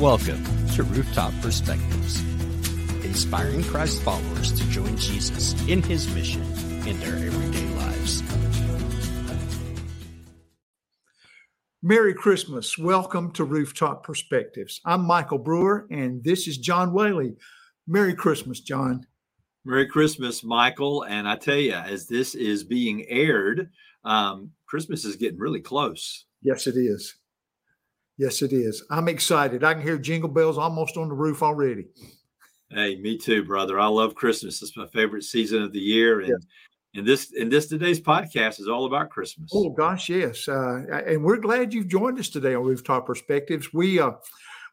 Welcome to Rooftop Perspectives, inspiring Christ followers to join Jesus in his mission in their everyday lives. Merry Christmas. Welcome to Rooftop Perspectives. I'm Michael Brewer, and this is John Whaley. Merry Christmas, John. Merry Christmas, Michael. And I tell you, as this is being aired, um, Christmas is getting really close. Yes, it is. Yes, it is. I'm excited. I can hear jingle bells almost on the roof already. Hey, me too, brother. I love Christmas. It's my favorite season of the year, and and this and this today's podcast is all about Christmas. Oh gosh, yes. Uh, and we're glad you've joined us today on Rooftop Perspectives. We uh,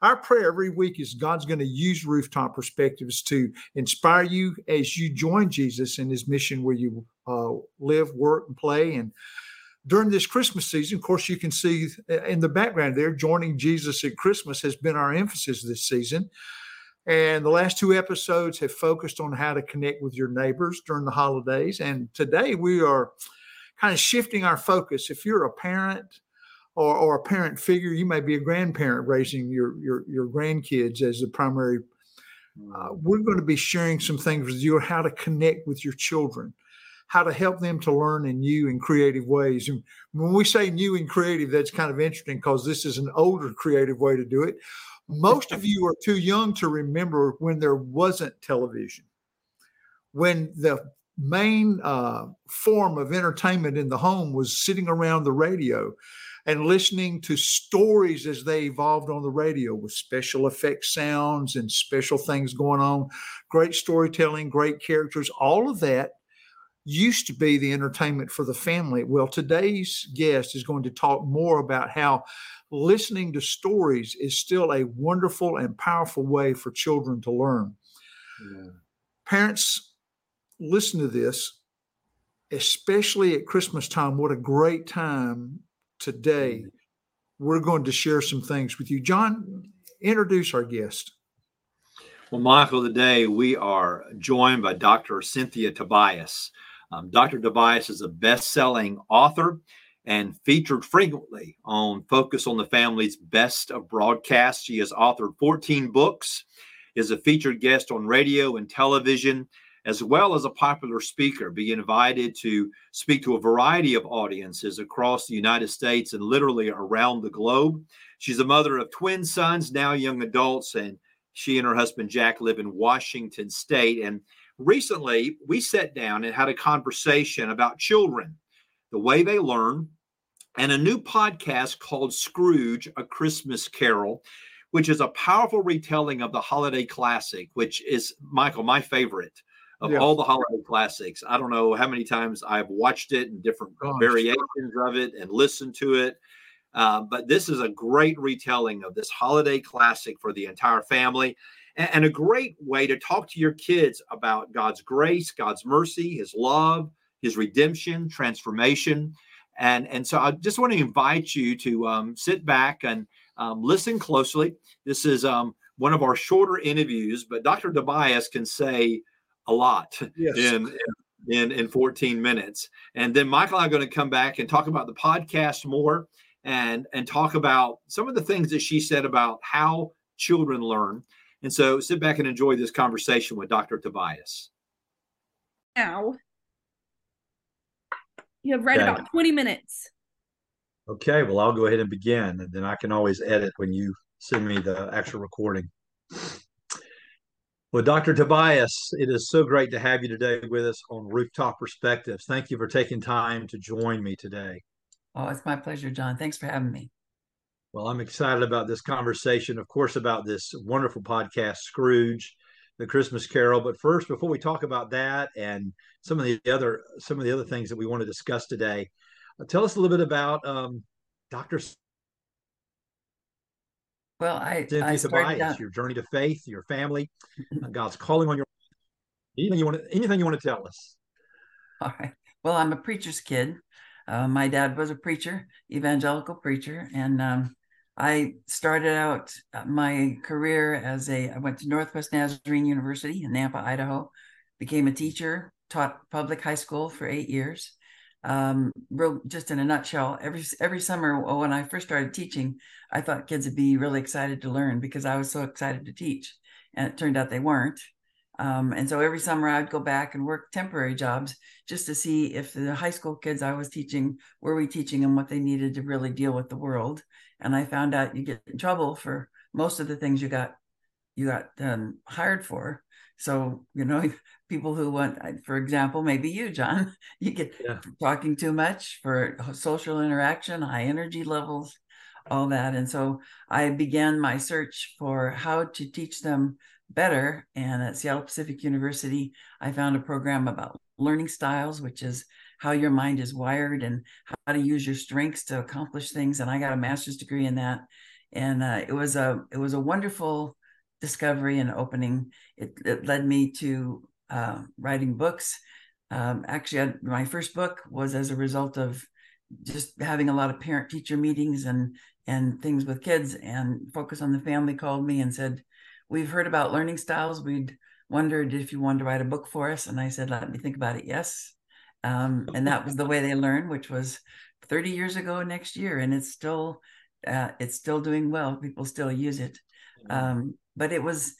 our prayer every week is God's going to use Rooftop Perspectives to inspire you as you join Jesus in His mission where you uh, live, work, and play, and during this Christmas season, of course, you can see in the background there, joining Jesus at Christmas has been our emphasis this season. And the last two episodes have focused on how to connect with your neighbors during the holidays. And today we are kind of shifting our focus. If you're a parent or, or a parent figure, you may be a grandparent raising your, your, your grandkids as the primary. Uh, we're going to be sharing some things with you how to connect with your children how to help them to learn in new and creative ways. And when we say new and creative, that's kind of interesting because this is an older creative way to do it. Most of you are too young to remember when there wasn't television, when the main uh, form of entertainment in the home was sitting around the radio and listening to stories as they evolved on the radio with special effects sounds and special things going on, great storytelling, great characters, all of that used to be the entertainment for the family. Well, today's guest is going to talk more about how listening to stories is still a wonderful and powerful way for children to learn. Yeah. Parents, listen to this, especially at Christmas time. What a great time today. Mm-hmm. We're going to share some things with you. John, introduce our guest. Well, Michael, today we are joined by Dr. Cynthia Tobias. Um, Dr. Tobias is a best selling author and featured frequently on Focus on the Family's Best of Broadcasts. She has authored 14 books, is a featured guest on radio and television, as well as a popular speaker, being invited to speak to a variety of audiences across the United States and literally around the globe. She's a mother of twin sons, now young adults, and she and her husband Jack live in Washington State. And recently we sat down and had a conversation about children, the way they learn, and a new podcast called Scrooge, A Christmas Carol, which is a powerful retelling of the holiday classic, which is, Michael, my favorite of yeah. all the holiday classics. I don't know how many times I've watched it and different Gosh. variations of it and listened to it. Uh, but this is a great retelling of this holiday classic for the entire family and, and a great way to talk to your kids about God's grace, God's mercy, His love, His redemption, transformation. And, and so I just want to invite you to um, sit back and um, listen closely. This is um, one of our shorter interviews, but Dr. Tobias can say a lot yes. in, in, in 14 minutes. And then Michael and I are going to come back and talk about the podcast more and, and talk about some of the things that she said about how children learn. And so sit back and enjoy this conversation with Dr. Tobias. Now, you have read okay. about 20 minutes. Okay, well, I'll go ahead and begin, and then I can always edit when you send me the actual recording. Well, Dr. Tobias, it is so great to have you today with us on Rooftop Perspectives. Thank you for taking time to join me today. Oh, it's my pleasure, John. Thanks for having me. Well, I'm excited about this conversation, of course, about this wonderful podcast, Scrooge, the Christmas Carol. But first, before we talk about that and some of the other some of the other things that we want to discuss today, uh, tell us a little bit about um, Doctor. Well, I, I started out... your journey to faith, your family, God's calling on your anything you want to, anything you want to tell us. All right. Well, I'm a preacher's kid. Uh, my dad was a preacher, evangelical preacher, and um, I started out uh, my career as a, I went to Northwest Nazarene University in Nampa, Idaho, became a teacher, taught public high school for eight years, um, real just in a nutshell, every every summer when I first started teaching, I thought kids would be really excited to learn because I was so excited to teach, and it turned out they weren't. Um, and so every summer I'd go back and work temporary jobs just to see if the high school kids I was teaching were we teaching them what they needed to really deal with the world. And I found out you get in trouble for most of the things you got you got um, hired for. So you know, people who want, for example, maybe you, John, you get yeah. talking too much for social interaction, high energy levels, all that. And so I began my search for how to teach them better. And at Seattle Pacific University, I found a program about learning styles, which is how your mind is wired and how to use your strengths to accomplish things. And I got a master's degree in that. And uh, it was a it was a wonderful discovery and opening. It, it led me to uh, writing books. Um, actually, I, my first book was as a result of just having a lot of parent teacher meetings and and things with kids and focus on the family called me and said we've heard about learning styles. We'd wondered if you wanted to write a book for us. And I said, let me think about it. Yes. Um, and that was the way they learned, which was 30 years ago next year. And it's still, uh, it's still doing well. People still use it. Um, but it was,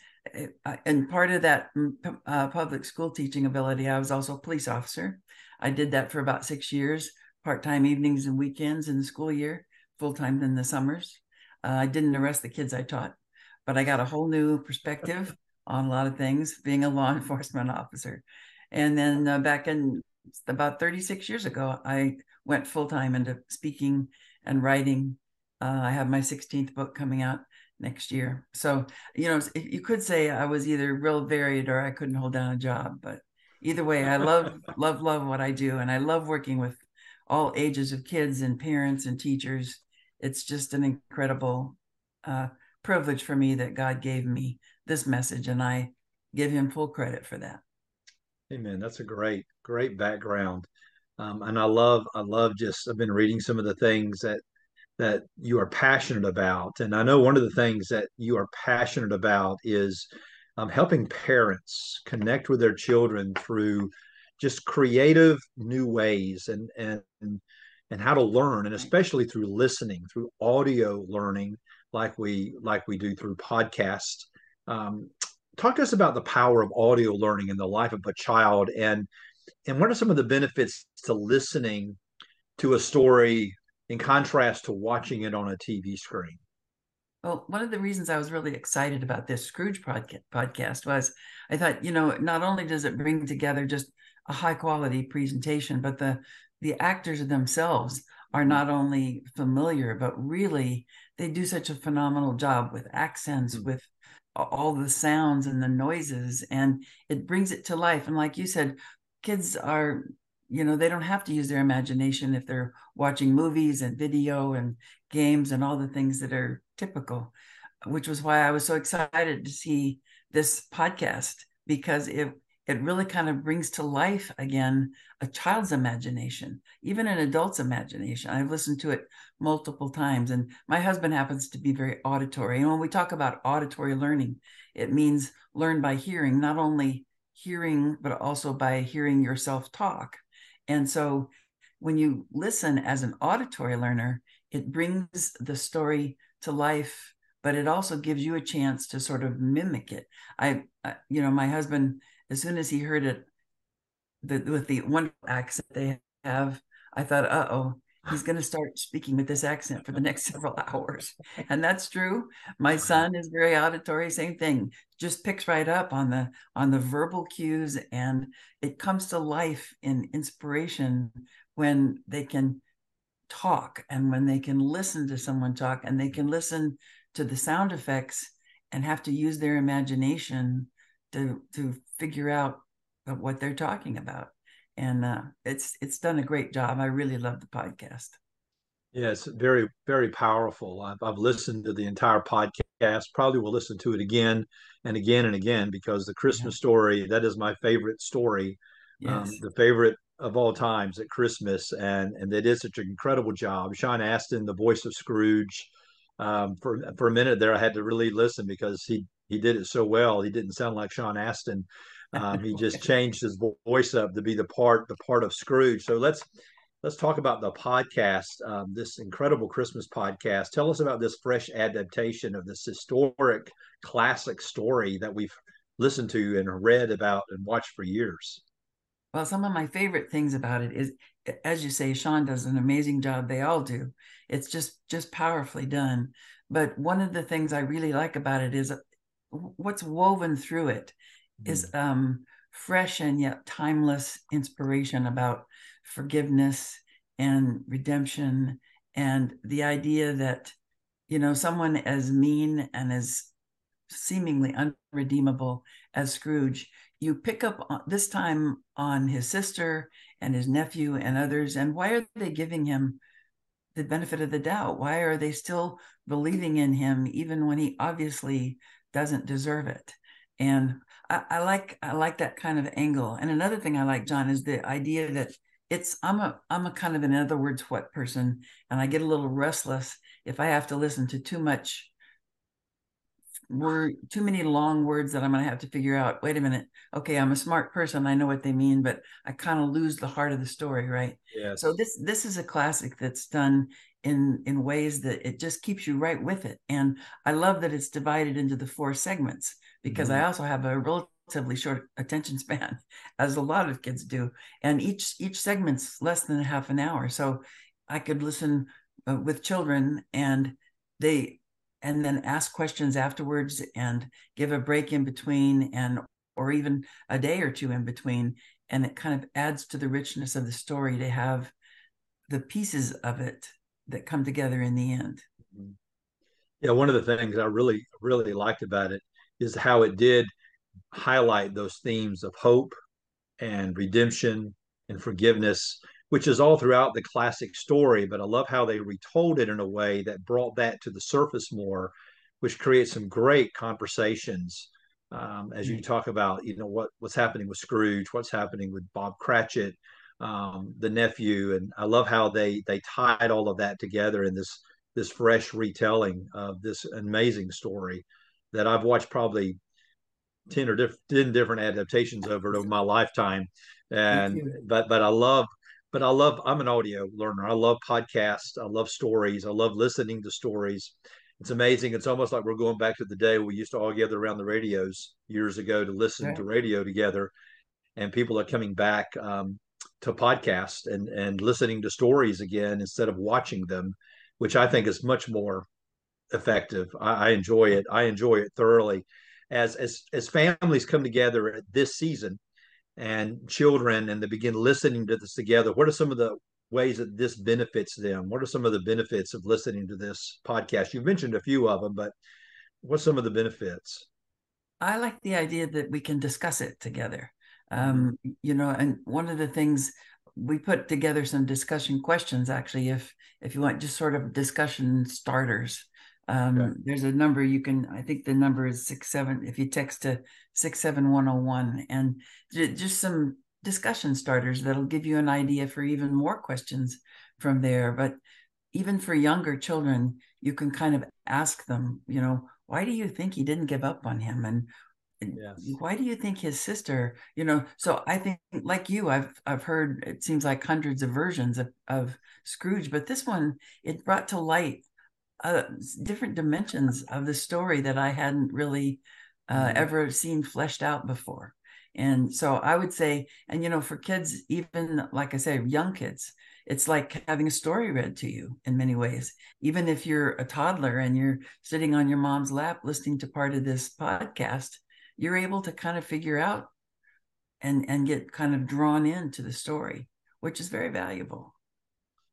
and part of that mm, uh, public school teaching ability, I was also a police officer. I did that for about six years, part time evenings and weekends in the school year, full time in the summers. Uh, I didn't arrest the kids I taught but I got a whole new perspective on a lot of things being a law enforcement officer. And then uh, back in about 36 years ago, I went full time into speaking and writing. Uh, I have my 16th book coming out next year. So, you know, you could say I was either real varied or I couldn't hold down a job, but either way, I love, love, love what I do. And I love working with all ages of kids and parents and teachers. It's just an incredible uh, privilege for me that God gave me this message, and I give Him full credit for that. Amen. That's a great, great background, um, and I love, I love just. I've been reading some of the things that that you are passionate about, and I know one of the things that you are passionate about is um, helping parents connect with their children through just creative new ways and and and how to learn and especially through listening through audio learning like we like we do through podcasts. Um, talk to us about the power of audio learning in the life of a child, and and what are some of the benefits to listening to a story in contrast to watching it on a TV screen? Well, one of the reasons I was really excited about this Scrooge podcast was I thought, you know, not only does it bring together just a high quality presentation, but the the actors themselves are not only familiar, but really they do such a phenomenal job with accents, mm-hmm. with all the sounds and the noises, and it brings it to life. And like you said, kids are, you know, they don't have to use their imagination if they're watching movies and video and games and all the things that are typical, which was why I was so excited to see this podcast because it it really kind of brings to life again a child's imagination, even an adult's imagination. I've listened to it multiple times, and my husband happens to be very auditory. And when we talk about auditory learning, it means learn by hearing, not only hearing, but also by hearing yourself talk. And so when you listen as an auditory learner, it brings the story to life, but it also gives you a chance to sort of mimic it. I, you know, my husband as soon as he heard it the, with the wonderful accent they have, I thought, uh oh, he's going to start speaking with this accent for the next several hours. And that's true. My son is very auditory, same thing, just picks right up on the on the verbal cues and it comes to life in inspiration when they can talk and when they can listen to someone talk and they can listen to the sound effects and have to use their imagination to to figure out uh, what they're talking about and uh, it's it's done a great job i really love the podcast yeah very very powerful I've, I've listened to the entire podcast probably will listen to it again and again and again because the christmas yeah. story that is my favorite story um, yes. um, the favorite of all times at christmas and and they did such an incredible job sean astin the voice of scrooge um, for for a minute there i had to really listen because he he did it so well. He didn't sound like Sean Astin. Um, he just changed his voice up to be the part the part of Scrooge. So let's let's talk about the podcast, um, this incredible Christmas podcast. Tell us about this fresh adaptation of this historic classic story that we've listened to and read about and watched for years. Well, some of my favorite things about it is, as you say, Sean does an amazing job. They all do. It's just just powerfully done. But one of the things I really like about it is what's woven through it mm-hmm. is um, fresh and yet timeless inspiration about forgiveness and redemption. And the idea that you know someone as mean and as seemingly unredeemable as Scrooge you pick up this time on his sister and his nephew and others and why are they giving him the benefit of the doubt? Why are they still believing in him even when he obviously doesn't deserve it? And I, I, like I like that kind of angle. And another thing I like, John, is the idea that it's I'm a I'm a kind of in other words what person, and I get a little restless if I have to listen to too much word too many long words that I'm going to have to figure out. Wait a minute. Okay, I'm a smart person. I know what they mean, but I kind of lose the heart of the story, right? Yes. So this this is a classic that's done in in ways that it just keeps you right with it. And I love that it's divided into the four segments because mm-hmm. I also have a relatively short attention span, as a lot of kids do, and each each segment's less than a half an hour. So I could listen uh, with children and they and then ask questions afterwards and give a break in between and or even a day or two in between and it kind of adds to the richness of the story to have the pieces of it that come together in the end mm-hmm. yeah one of the things i really really liked about it is how it did highlight those themes of hope and redemption and forgiveness which is all throughout the classic story. But I love how they retold it in a way that brought that to the surface more, which creates some great conversations. Um, as you talk about, you know, what what's happening with Scrooge, what's happening with Bob Cratchit, um, the nephew, and I love how they they tied all of that together in this this fresh retelling of this amazing story that I've watched probably 10 or diff- 10 different adaptations of it over my lifetime and but but I love but I love, I'm an audio learner. I love podcasts. I love stories. I love listening to stories. It's amazing. It's almost like we're going back to the day we used to all gather around the radios years ago to listen right. to radio together. And people are coming back um, to podcasts and, and listening to stories again instead of watching them, which I think is much more effective. I, I enjoy it. I enjoy it thoroughly. As, as as families come together at this season, and children and they begin listening to this together what are some of the ways that this benefits them what are some of the benefits of listening to this podcast you've mentioned a few of them but what's some of the benefits i like the idea that we can discuss it together um, you know and one of the things we put together some discussion questions actually if if you want just sort of discussion starters um, okay. There's a number you can, I think the number is six, seven, if you text to 67101 and just some discussion starters that'll give you an idea for even more questions from there. But even for younger children, you can kind of ask them, you know, why do you think he didn't give up on him? And Yes. why do you think his sister you know so i think like you i've i've heard it seems like hundreds of versions of, of scrooge but this one it brought to light uh, different dimensions of the story that I hadn't really uh, mm-hmm. ever seen fleshed out before. And so I would say, and you know, for kids, even like I say, young kids, it's like having a story read to you in many ways. Even if you're a toddler and you're sitting on your mom's lap listening to part of this podcast, you're able to kind of figure out and and get kind of drawn into the story, which is very valuable.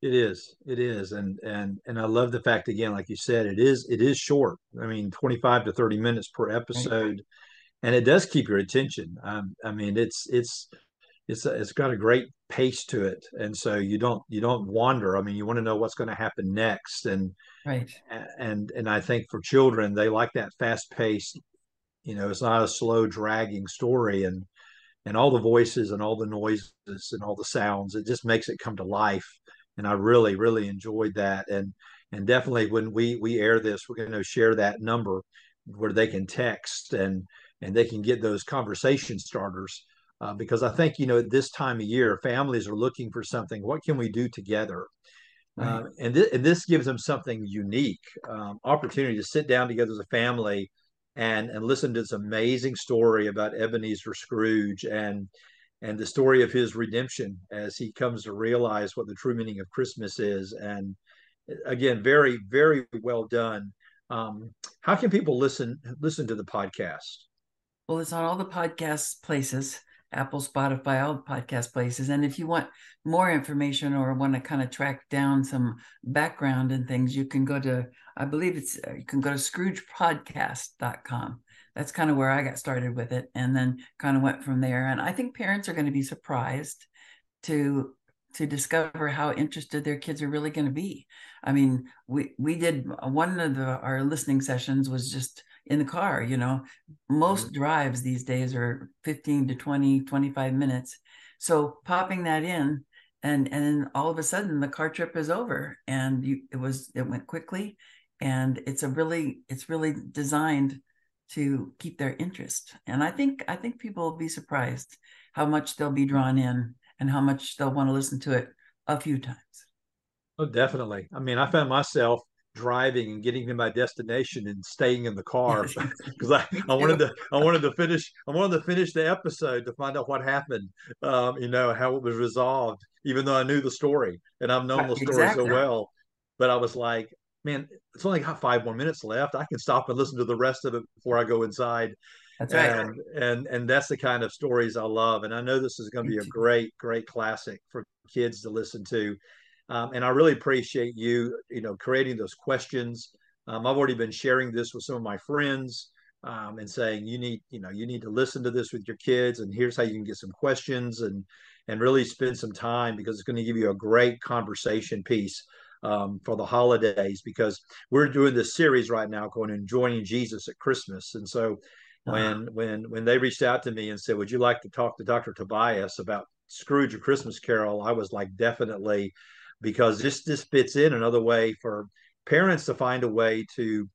It is. It is. And and and I love the fact again, like you said, it is it is short. I mean, 25 to 30 minutes per episode. And it does keep your attention. Um, I mean, it's it's it's a, it's got a great pace to it, and so you don't you don't wander. I mean, you want to know what's going to happen next, and right. And and I think for children, they like that fast pace. You know, it's not a slow dragging story, and and all the voices and all the noises and all the sounds, it just makes it come to life and I really really enjoyed that. And and definitely when we we air this, we're going to share that number where they can text and and they can get those conversation starters uh, because I think you know at this time of year, families are looking for something. What can we do together? Right. Uh, and, th- and this gives them something unique um, opportunity to sit down together as a family and and listen to this amazing story about Ebenezer Scrooge and and the story of his redemption as he comes to realize what the true meaning of Christmas is. And again, very very well done. Um, how can people listen listen to the podcast? Well, it's on all the podcast places. Apple, Spotify, all the podcast places. And if you want more information or want to kind of track down some background and things, you can go to, I believe it's, uh, you can go to scroogepodcast.com. That's kind of where I got started with it and then kind of went from there. And I think parents are going to be surprised to to discover how interested their kids are really going to be. I mean, we we did one of the our listening sessions was just in the car you know most mm-hmm. drives these days are 15 to 20 25 minutes so popping that in and and then all of a sudden the car trip is over and you it was it went quickly and it's a really it's really designed to keep their interest and i think i think people will be surprised how much they'll be drawn in and how much they'll want to listen to it a few times oh definitely i mean i found myself driving and getting to my destination and staying in the car because I, I wanted to I wanted to finish I wanted to finish the episode to find out what happened, um, you know how it was resolved, even though I knew the story and I've known the story exactly. so well. But I was like, man, it's only got five more minutes left. I can stop and listen to the rest of it before I go inside. That's right. And and and that's the kind of stories I love. And I know this is going to be a great great classic for kids to listen to. Um, and I really appreciate you, you know, creating those questions. Um, I've already been sharing this with some of my friends um, and saying you need, you know, you need to listen to this with your kids, and here's how you can get some questions and and really spend some time because it's going to give you a great conversation piece um, for the holidays because we're doing this series right now called joining jesus at christmas. And so uh-huh. when when when they reached out to me and said would you like to talk to dr tobias about scrooge a christmas carol? I was like definitely because this this fits in another way for parents to find a way to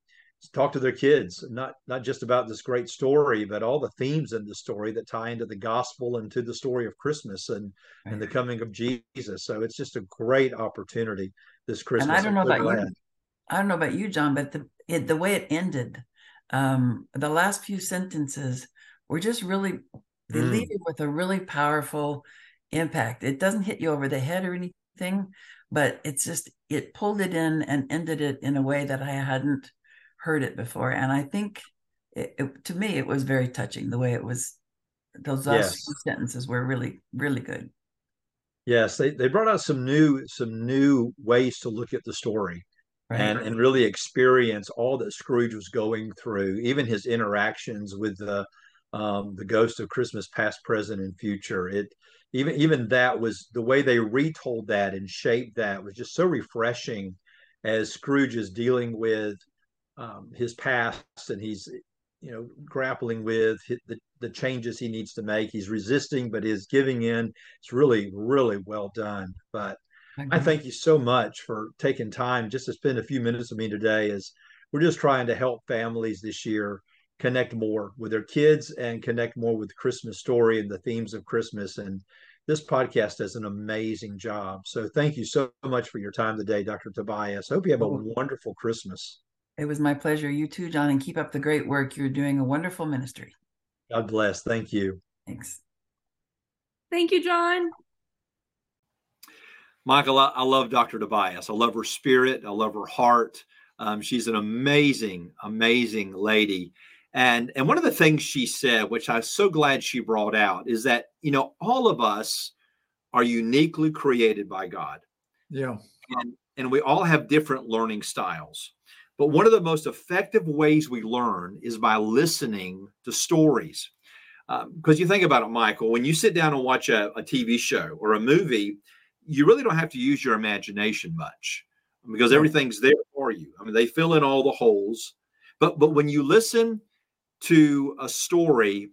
talk to their kids not not just about this great story but all the themes in the story that tie into the gospel and to the story of christmas and and the coming of jesus. So it's just a great opportunity this christmas and i don't know about glad. you i don't know about you john but the it, the way it ended um the last few sentences were just really they mm. leave you with a really powerful impact it doesn't hit you over the head or anything but it's just it pulled it in and ended it in a way that I hadn't heard it before, and I think it, it, to me it was very touching the way it was. Those last yes. sentences were really really good. Yes, they, they brought out some new some new ways to look at the story. Right. And, and really experience all that Scrooge was going through, even his interactions with the um, the ghost of Christmas past, present, and future. It even even that was the way they retold that and shaped that was just so refreshing as Scrooge is dealing with um, his past and he's you know grappling with the, the changes he needs to make he's resisting but is giving in it's really really well done but I thank you so much for taking time just to spend a few minutes with me today as we're just trying to help families this year connect more with their kids and connect more with the Christmas story and the themes of Christmas. And this podcast does an amazing job. So thank you so much for your time today, Dr. Tobias. I hope you have a oh. wonderful Christmas. It was my pleasure. You too, John, and keep up the great work. You're doing a wonderful ministry. God bless. Thank you. Thanks. Thank you, John. Michael, I, I love Dr. Tobias. I love her spirit. I love her heart. Um, she's an amazing, amazing lady. And and one of the things she said, which I'm so glad she brought out, is that you know all of us are uniquely created by God. Yeah. And and we all have different learning styles. But one of the most effective ways we learn is by listening to stories. Because um, you think about it, Michael, when you sit down and watch a, a TV show or a movie, you really don't have to use your imagination much because everything's there for you. I mean, they fill in all the holes. But but when you listen to a story,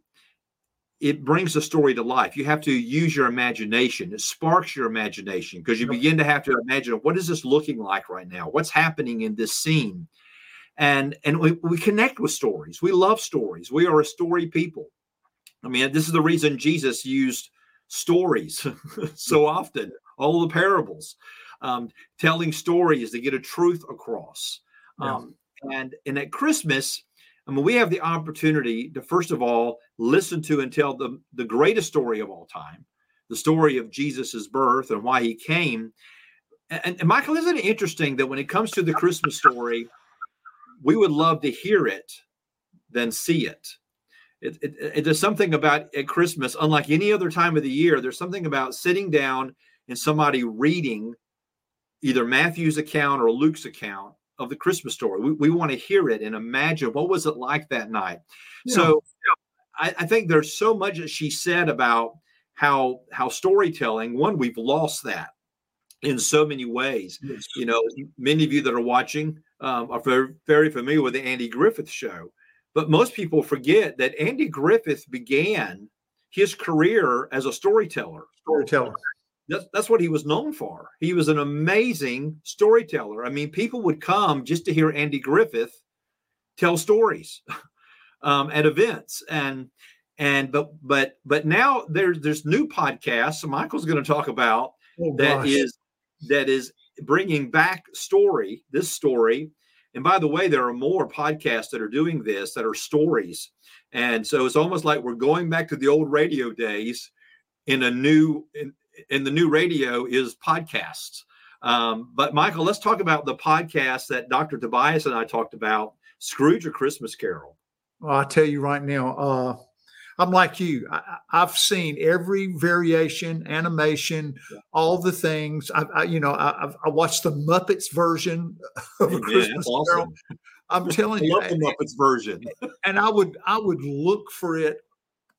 it brings the story to life. You have to use your imagination. It sparks your imagination because you begin to have to imagine what is this looking like right now? What's happening in this scene? And and we, we connect with stories. We love stories. We are a story people. I mean, this is the reason Jesus used stories so often, all the parables, um, telling stories to get a truth across. Um, and and at Christmas, I mean, we have the opportunity to first of all listen to and tell the the greatest story of all time, the story of Jesus's birth and why he came. And, and Michael, isn't it interesting that when it comes to the Christmas story, we would love to hear it than see it. It, it, it, there's something about at Christmas, unlike any other time of the year, there's something about sitting down and somebody reading either Matthew's account or Luke's account of the Christmas story. We, we want to hear it and imagine what was it like that night. Yeah. So I, I think there's so much that she said about how how storytelling. One, we've lost that in so many ways. Yes. You know, many of you that are watching um, are very, very familiar with the Andy Griffith show, but most people forget that Andy Griffith began his career as a storyteller. Storyteller. That's, that's what he was known for. He was an amazing storyteller. I mean, people would come just to hear Andy Griffith tell stories um, at events, and and but but but now there's there's new podcasts. So Michael's going to talk about oh, that is that is bringing back story this story. And by the way, there are more podcasts that are doing this that are stories. And so it's almost like we're going back to the old radio days in a new in, and the new radio is podcasts. Um, but Michael, let's talk about the podcast that Dr. Tobias and I talked about, Scrooge or Christmas Carol. Well, I tell you right now, uh, I'm like you. I, have seen every variation, animation, yeah. all the things. I, I you know, I, I, watched the Muppets version of a Christmas awesome. Carol. I'm telling you, love the Muppets version. and I would, I would look for it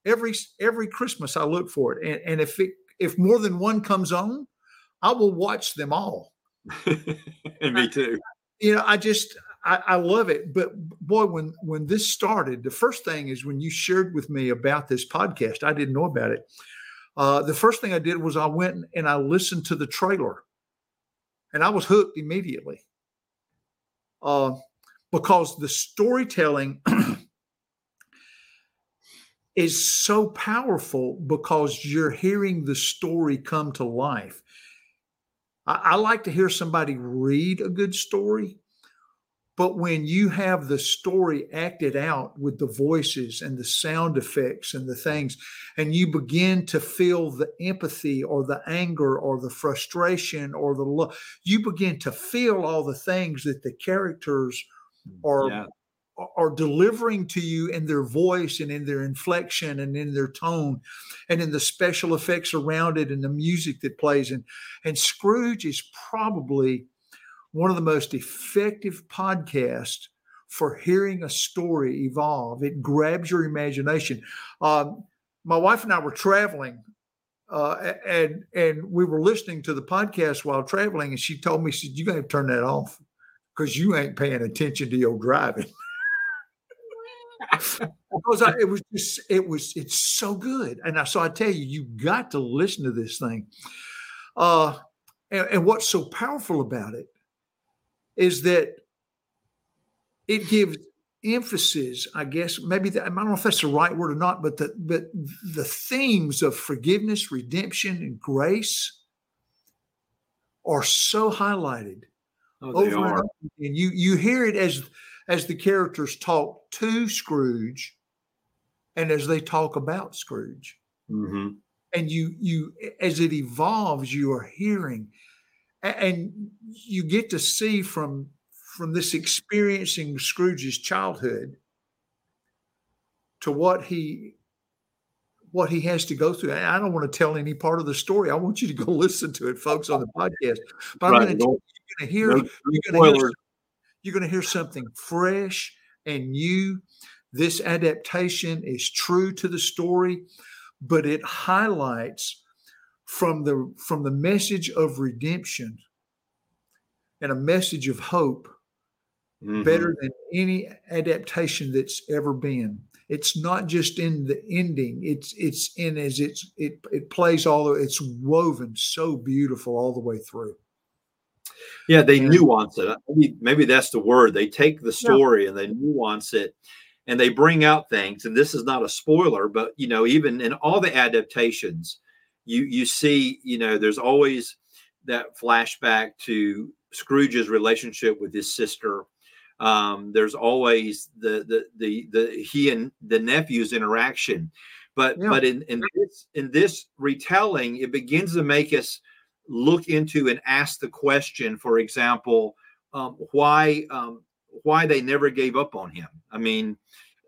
every every Christmas. I look for it, and, and if it if more than one comes on, I will watch them all. and me too. You know, I just I, I, love it. But boy, when when this started, the first thing is when you shared with me about this podcast, I didn't know about it. Uh, the first thing I did was I went and I listened to the trailer, and I was hooked immediately. Uh, because the storytelling is so powerful because you're hearing the story come to life. I, I, like to hear somebody read a good story, but when you have the story acted out with the voices and the sound effects and the things, and you begin to feel the empathy or the anger or the frustration or the love, you begin to feel all the things that the characters mm, are yeah are delivering to you in their voice and in their inflection and in their tone and in the special effects around it and the music that plays. And and Scrooge is probably one of the most effective podcasts for hearing a story evolve. It grabs your imagination. Um, my wife and I were traveling uh, and and we were listening to the podcast while traveling and she told me she said you got to turn that off because you ain't paying attention to your driving because I, it was just it was it's so good. And I, so i tell you you got to listen to this thing. Uh and, and what's so powerful about it is that it gives emphasis i guess maybe that, i don't know if that's the right word or not but the but the themes of forgiveness redemption and grace are so highlighted oh, over and, over. and you you hear it as as the characters talk to Scrooge and as they talk about Scrooge. Mm-hmm. And you, you, as it evolves, you are hearing, and you get to see from from this experiencing Scrooge's childhood to what he what he has to go through. I don't want to tell any part of the story. I want you to go listen to it, folks, on the podcast. But right. I'm going to, you're going to hear, no, you're going to hear you're going to hear something fresh and new. This adaptation is true to the story, but it highlights from the from the message of redemption and a message of hope mm-hmm. better than any adaptation that's ever been it's not just in the ending it's it's in as it's it it plays all the it's woven so beautiful all the way through yeah, they nuance it. Maybe, maybe that's the word. They take the story yeah. and they nuance it. and they bring out things. And this is not a spoiler, but you know, even in all the adaptations, you you see, you know, there's always that flashback to Scrooge's relationship with his sister. Um, there's always the the the the he and the nephew's interaction, but yeah. but in in this in this retelling, it begins to make us look into and ask the question. For example, um, why um, why they never gave up on him? I mean,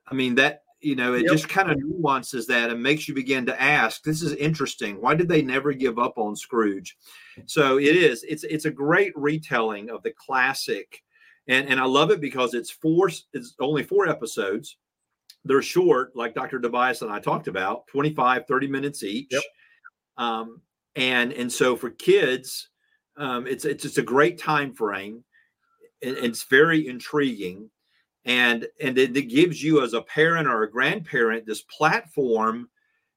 I mean that you know it yep. just kind of nuances that and makes you begin to ask this is interesting why did they never give up on scrooge so it is it's it's a great retelling of the classic and and i love it because it's four it's only four episodes they're short like dr tobias and i talked about 25 30 minutes each yep. um and and so for kids um it's it's just a great time frame and it's very intriguing. And and it, it gives you as a parent or a grandparent this platform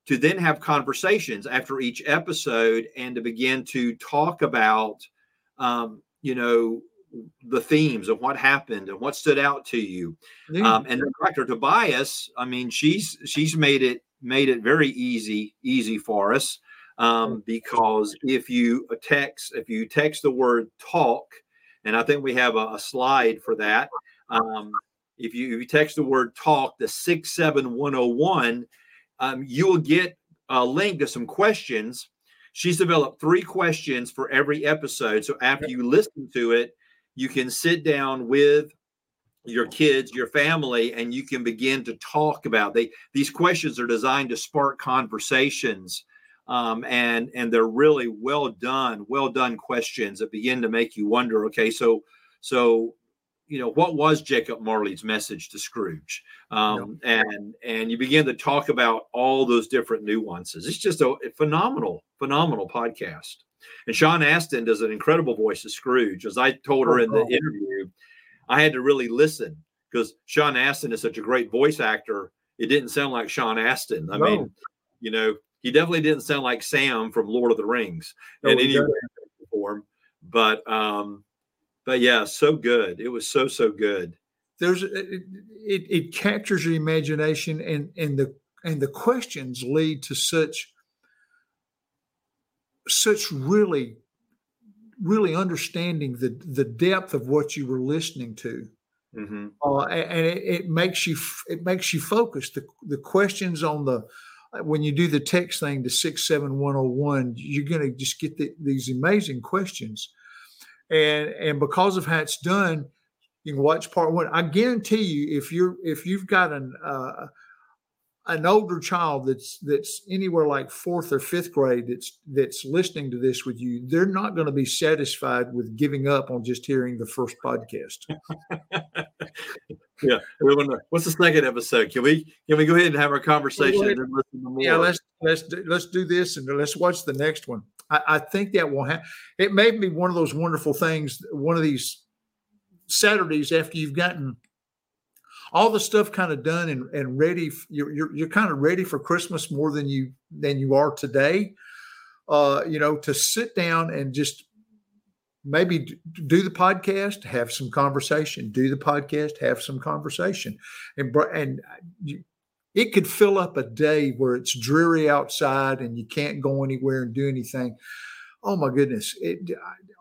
to then have conversations after each episode and to begin to talk about um, you know the themes of what happened and what stood out to you. Yeah. um, and dr tobias i mean she's she's made it made it very easy easy for us um, because if you text if you text the word talk and i think we have a, a slide for that um, if you, if you text the word talk the 67101, um, you will get a link to some questions. She's developed three questions for every episode. So after you listen to it, you can sit down with your kids, your family, and you can begin to talk about they these questions are designed to spark conversations. Um, and and they're really well done, well done questions that begin to make you wonder. Okay, so so you know what was Jacob Marley's message to Scrooge, um, and and you begin to talk about all those different nuances. It's just a, phenomenal, phenomenal podcast. And Sean Astin does an incredible voice of Scrooge. As I told her in the oh. interview, I had to really listen because Sean Astin is such a great voice actor. It didn't sound like Sean Astin. I no. mean, you know, he definitely didn't sound like Sam from Lord of the Rings no, in any form. But um, but yeah, so good. It was so so good. There's it, it, it captures your imagination and and the and the questions lead to such such really really understanding the the depth of what you were listening to mm-hmm. uh, and it, it, makes you it makes you focus the the questions on the when you do the text thing to 67101 you're going to just get the, these amazing questions and and because of how it's done, you can watch part one. I guarantee you, if you're if you've got an uh, an older child that's that's anywhere like fourth or fifth grade that's that's listening to this with you, they're not going to be satisfied with giving up on just hearing the first podcast. yeah, what's the second episode? Can we can we go ahead and have our conversation and listen to more? Yeah, let's let's let's do this and let's watch the next one. I, I think that will happen. It may be one of those wonderful things. One of these Saturdays after you've gotten all the stuff kind of done and, and ready you're, you're, you're kind of ready for christmas more than you than you are today uh you know to sit down and just maybe do the podcast have some conversation do the podcast have some conversation and and you, it could fill up a day where it's dreary outside and you can't go anywhere and do anything. Oh my goodness! It,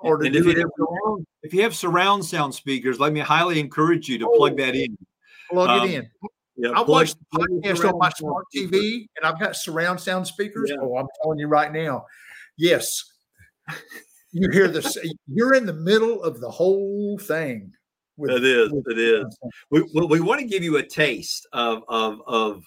or to do if, you have, if you have surround sound speakers, let me highly encourage you to oh, plug that in. Plug um, it in. Yeah, I watch the podcast on my smart TV, and I've got surround sound speakers. Yeah. Oh, I'm telling you right now, yes, you hear this. You're in the middle of the whole thing. With, it is. With, it is. We, we want to give you a taste of of of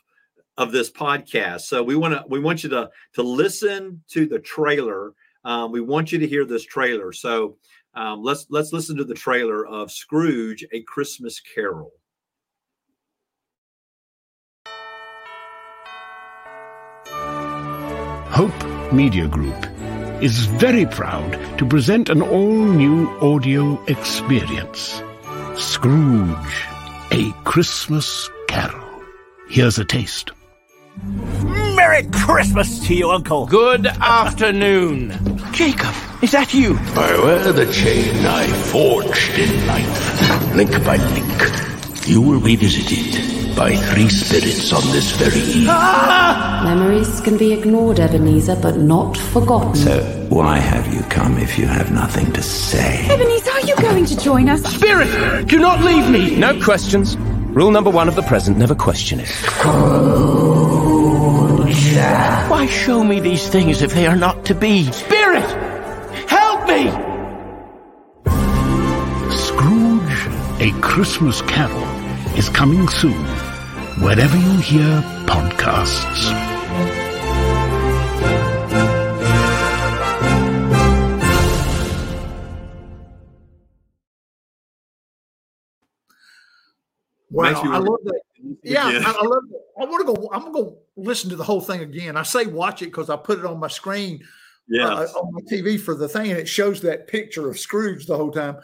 of this podcast. So we want to we want you to to listen to the trailer. Um, we want you to hear this trailer. So um, let's let's listen to the trailer of Scrooge: A Christmas Carol. Hope Media Group is very proud to present an all-new audio experience. Scrooge, A Christmas Carol. Here's a taste. Merry Christmas to you, Uncle. Good afternoon. Jacob, is that you? I wear the chain I forged in life. Link by link, you will be visited by three spirits on this very eve. Ah! Memories can be ignored, Ebenezer, but not forgotten. So, why have you come if you have nothing to say? Ebenezer, are you going to join us? Spirit, do not leave me! No questions. Rule number one of the present never question it. Why show me these things if they are not to be? Spirit, help me! Scrooge, A Christmas Carol is coming soon, wherever you hear podcasts. Wow, I love that. Yeah. I, I love that. I want to go. I'm gonna go listen to the whole thing again. I say watch it because I put it on my screen Yes. uh, on my TV for the thing, and it shows that picture of Scrooge the whole time.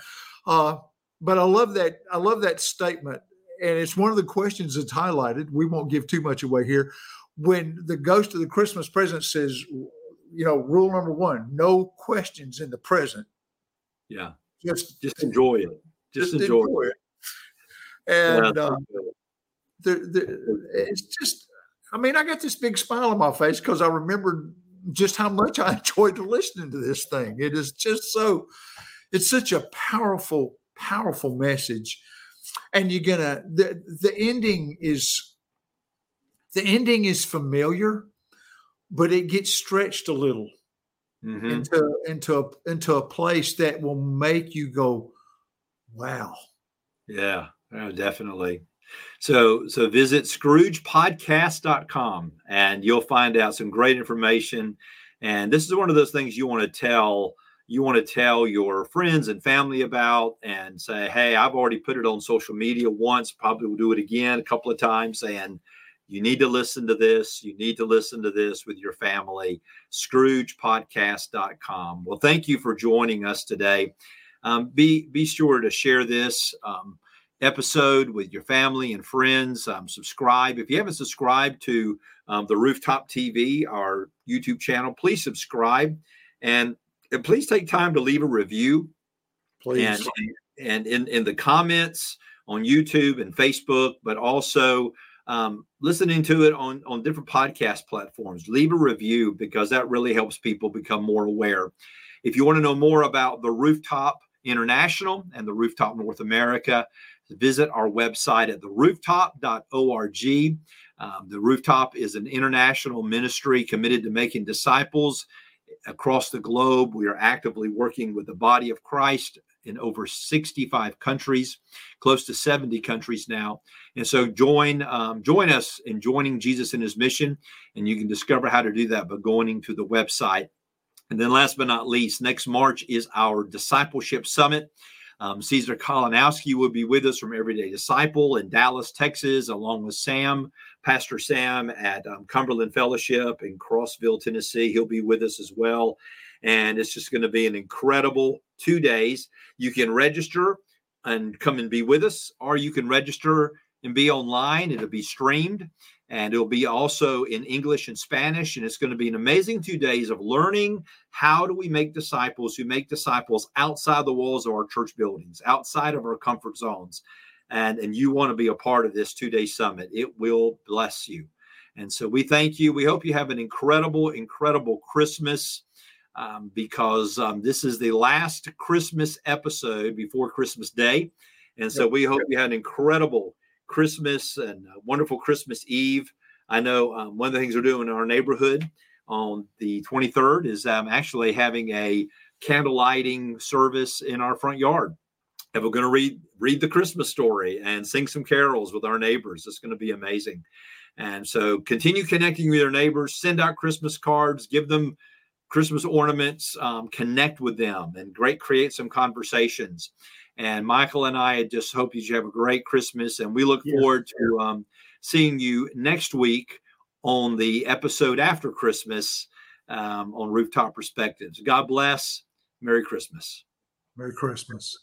Uh, but I love that. I love that statement, and it's one of the questions that's highlighted. We won't give too much away here. When the ghost of the Christmas present says, you know, rule number one: no questions in the present. yeah. Just, Just enjoy it. Just, enjoy, it. And Yeah, uh, the, the, it's just, I mean, I got this big smile on my face because I remembered just how much I enjoyed listening to this thing. It is just so, it's such a powerful, powerful message. And you're gonna the the ending is the ending is familiar, but it gets stretched a little Mhm. into into a, into a place that will make you go, wow. Yeah, oh, definitely. So so visit scroogepodcast.com and you'll find out some great information. And this is one of those things you want to tell you want to tell your friends and family about and say, hey, I've already put it on social media once, probably will do it again a couple of times, saying you need to listen to this. You need to listen to this with your family. ScroogePodcast.com. Well, thank you for joining us today. Um, be be sure to share this um, episode with your family and friends. Um, subscribe if you haven't subscribed to um, the Rooftop TV, our YouTube channel. Please subscribe and, and please take time to leave a review. Please. And, and in, in the comments on YouTube and Facebook, but also um, listening to it on, on different podcast platforms. Leave a review because that really helps people become more aware. If you want to know more about the Rooftop International and the Rooftop North America, visit our website at therooftop.org. Um, the Rooftop is an international ministry committed to making disciples across the globe. We are actively working with the body of Christ in over 65 countries, close to 70 countries now. And so join um, join us in joining Jesus in his mission. And you can discover how to do that by going to the website. And then last but not least, next March is our discipleship summit. Um, Caesar Kalinowski will be with us from Everyday Disciple in Dallas, Texas, along with Sam, Pastor Sam at um, Cumberland Fellowship in Crossville, Tennessee. He'll be with us as well. And it's just going to be an incredible two days. You can register and come and be with us, or you can register and be online. It'll be streamed and it'll be also in English and Spanish. And it's going to be an amazing two days of learning how do we make disciples who make disciples outside the walls of our church buildings, outside of our comfort zones. And, and you want to be a part of this two day summit. It will bless you. And so we thank you. We hope you have an incredible, incredible Christmas um, because um, this is the last Christmas episode before Christmas Day. And so we hope you had an incredible Christmas and wonderful Christmas Eve. I know um, one of the things we're doing in our neighborhood on the 23rd is um, actually having a candle lighting service in our front yard. And we're going to read read the Christmas story and sing some carols with our neighbors. It's going to be amazing. And so continue connecting with your neighbors, send out Christmas cards, give them Christmas ornaments, um, connect with them, and great create some conversations. And Michael and I just hope you have a great Christmas, and we look Yes. forward to um, seeing you next week on the episode after Christmas um, on Rooftop Perspectives. God bless. Merry Christmas. Merry Christmas.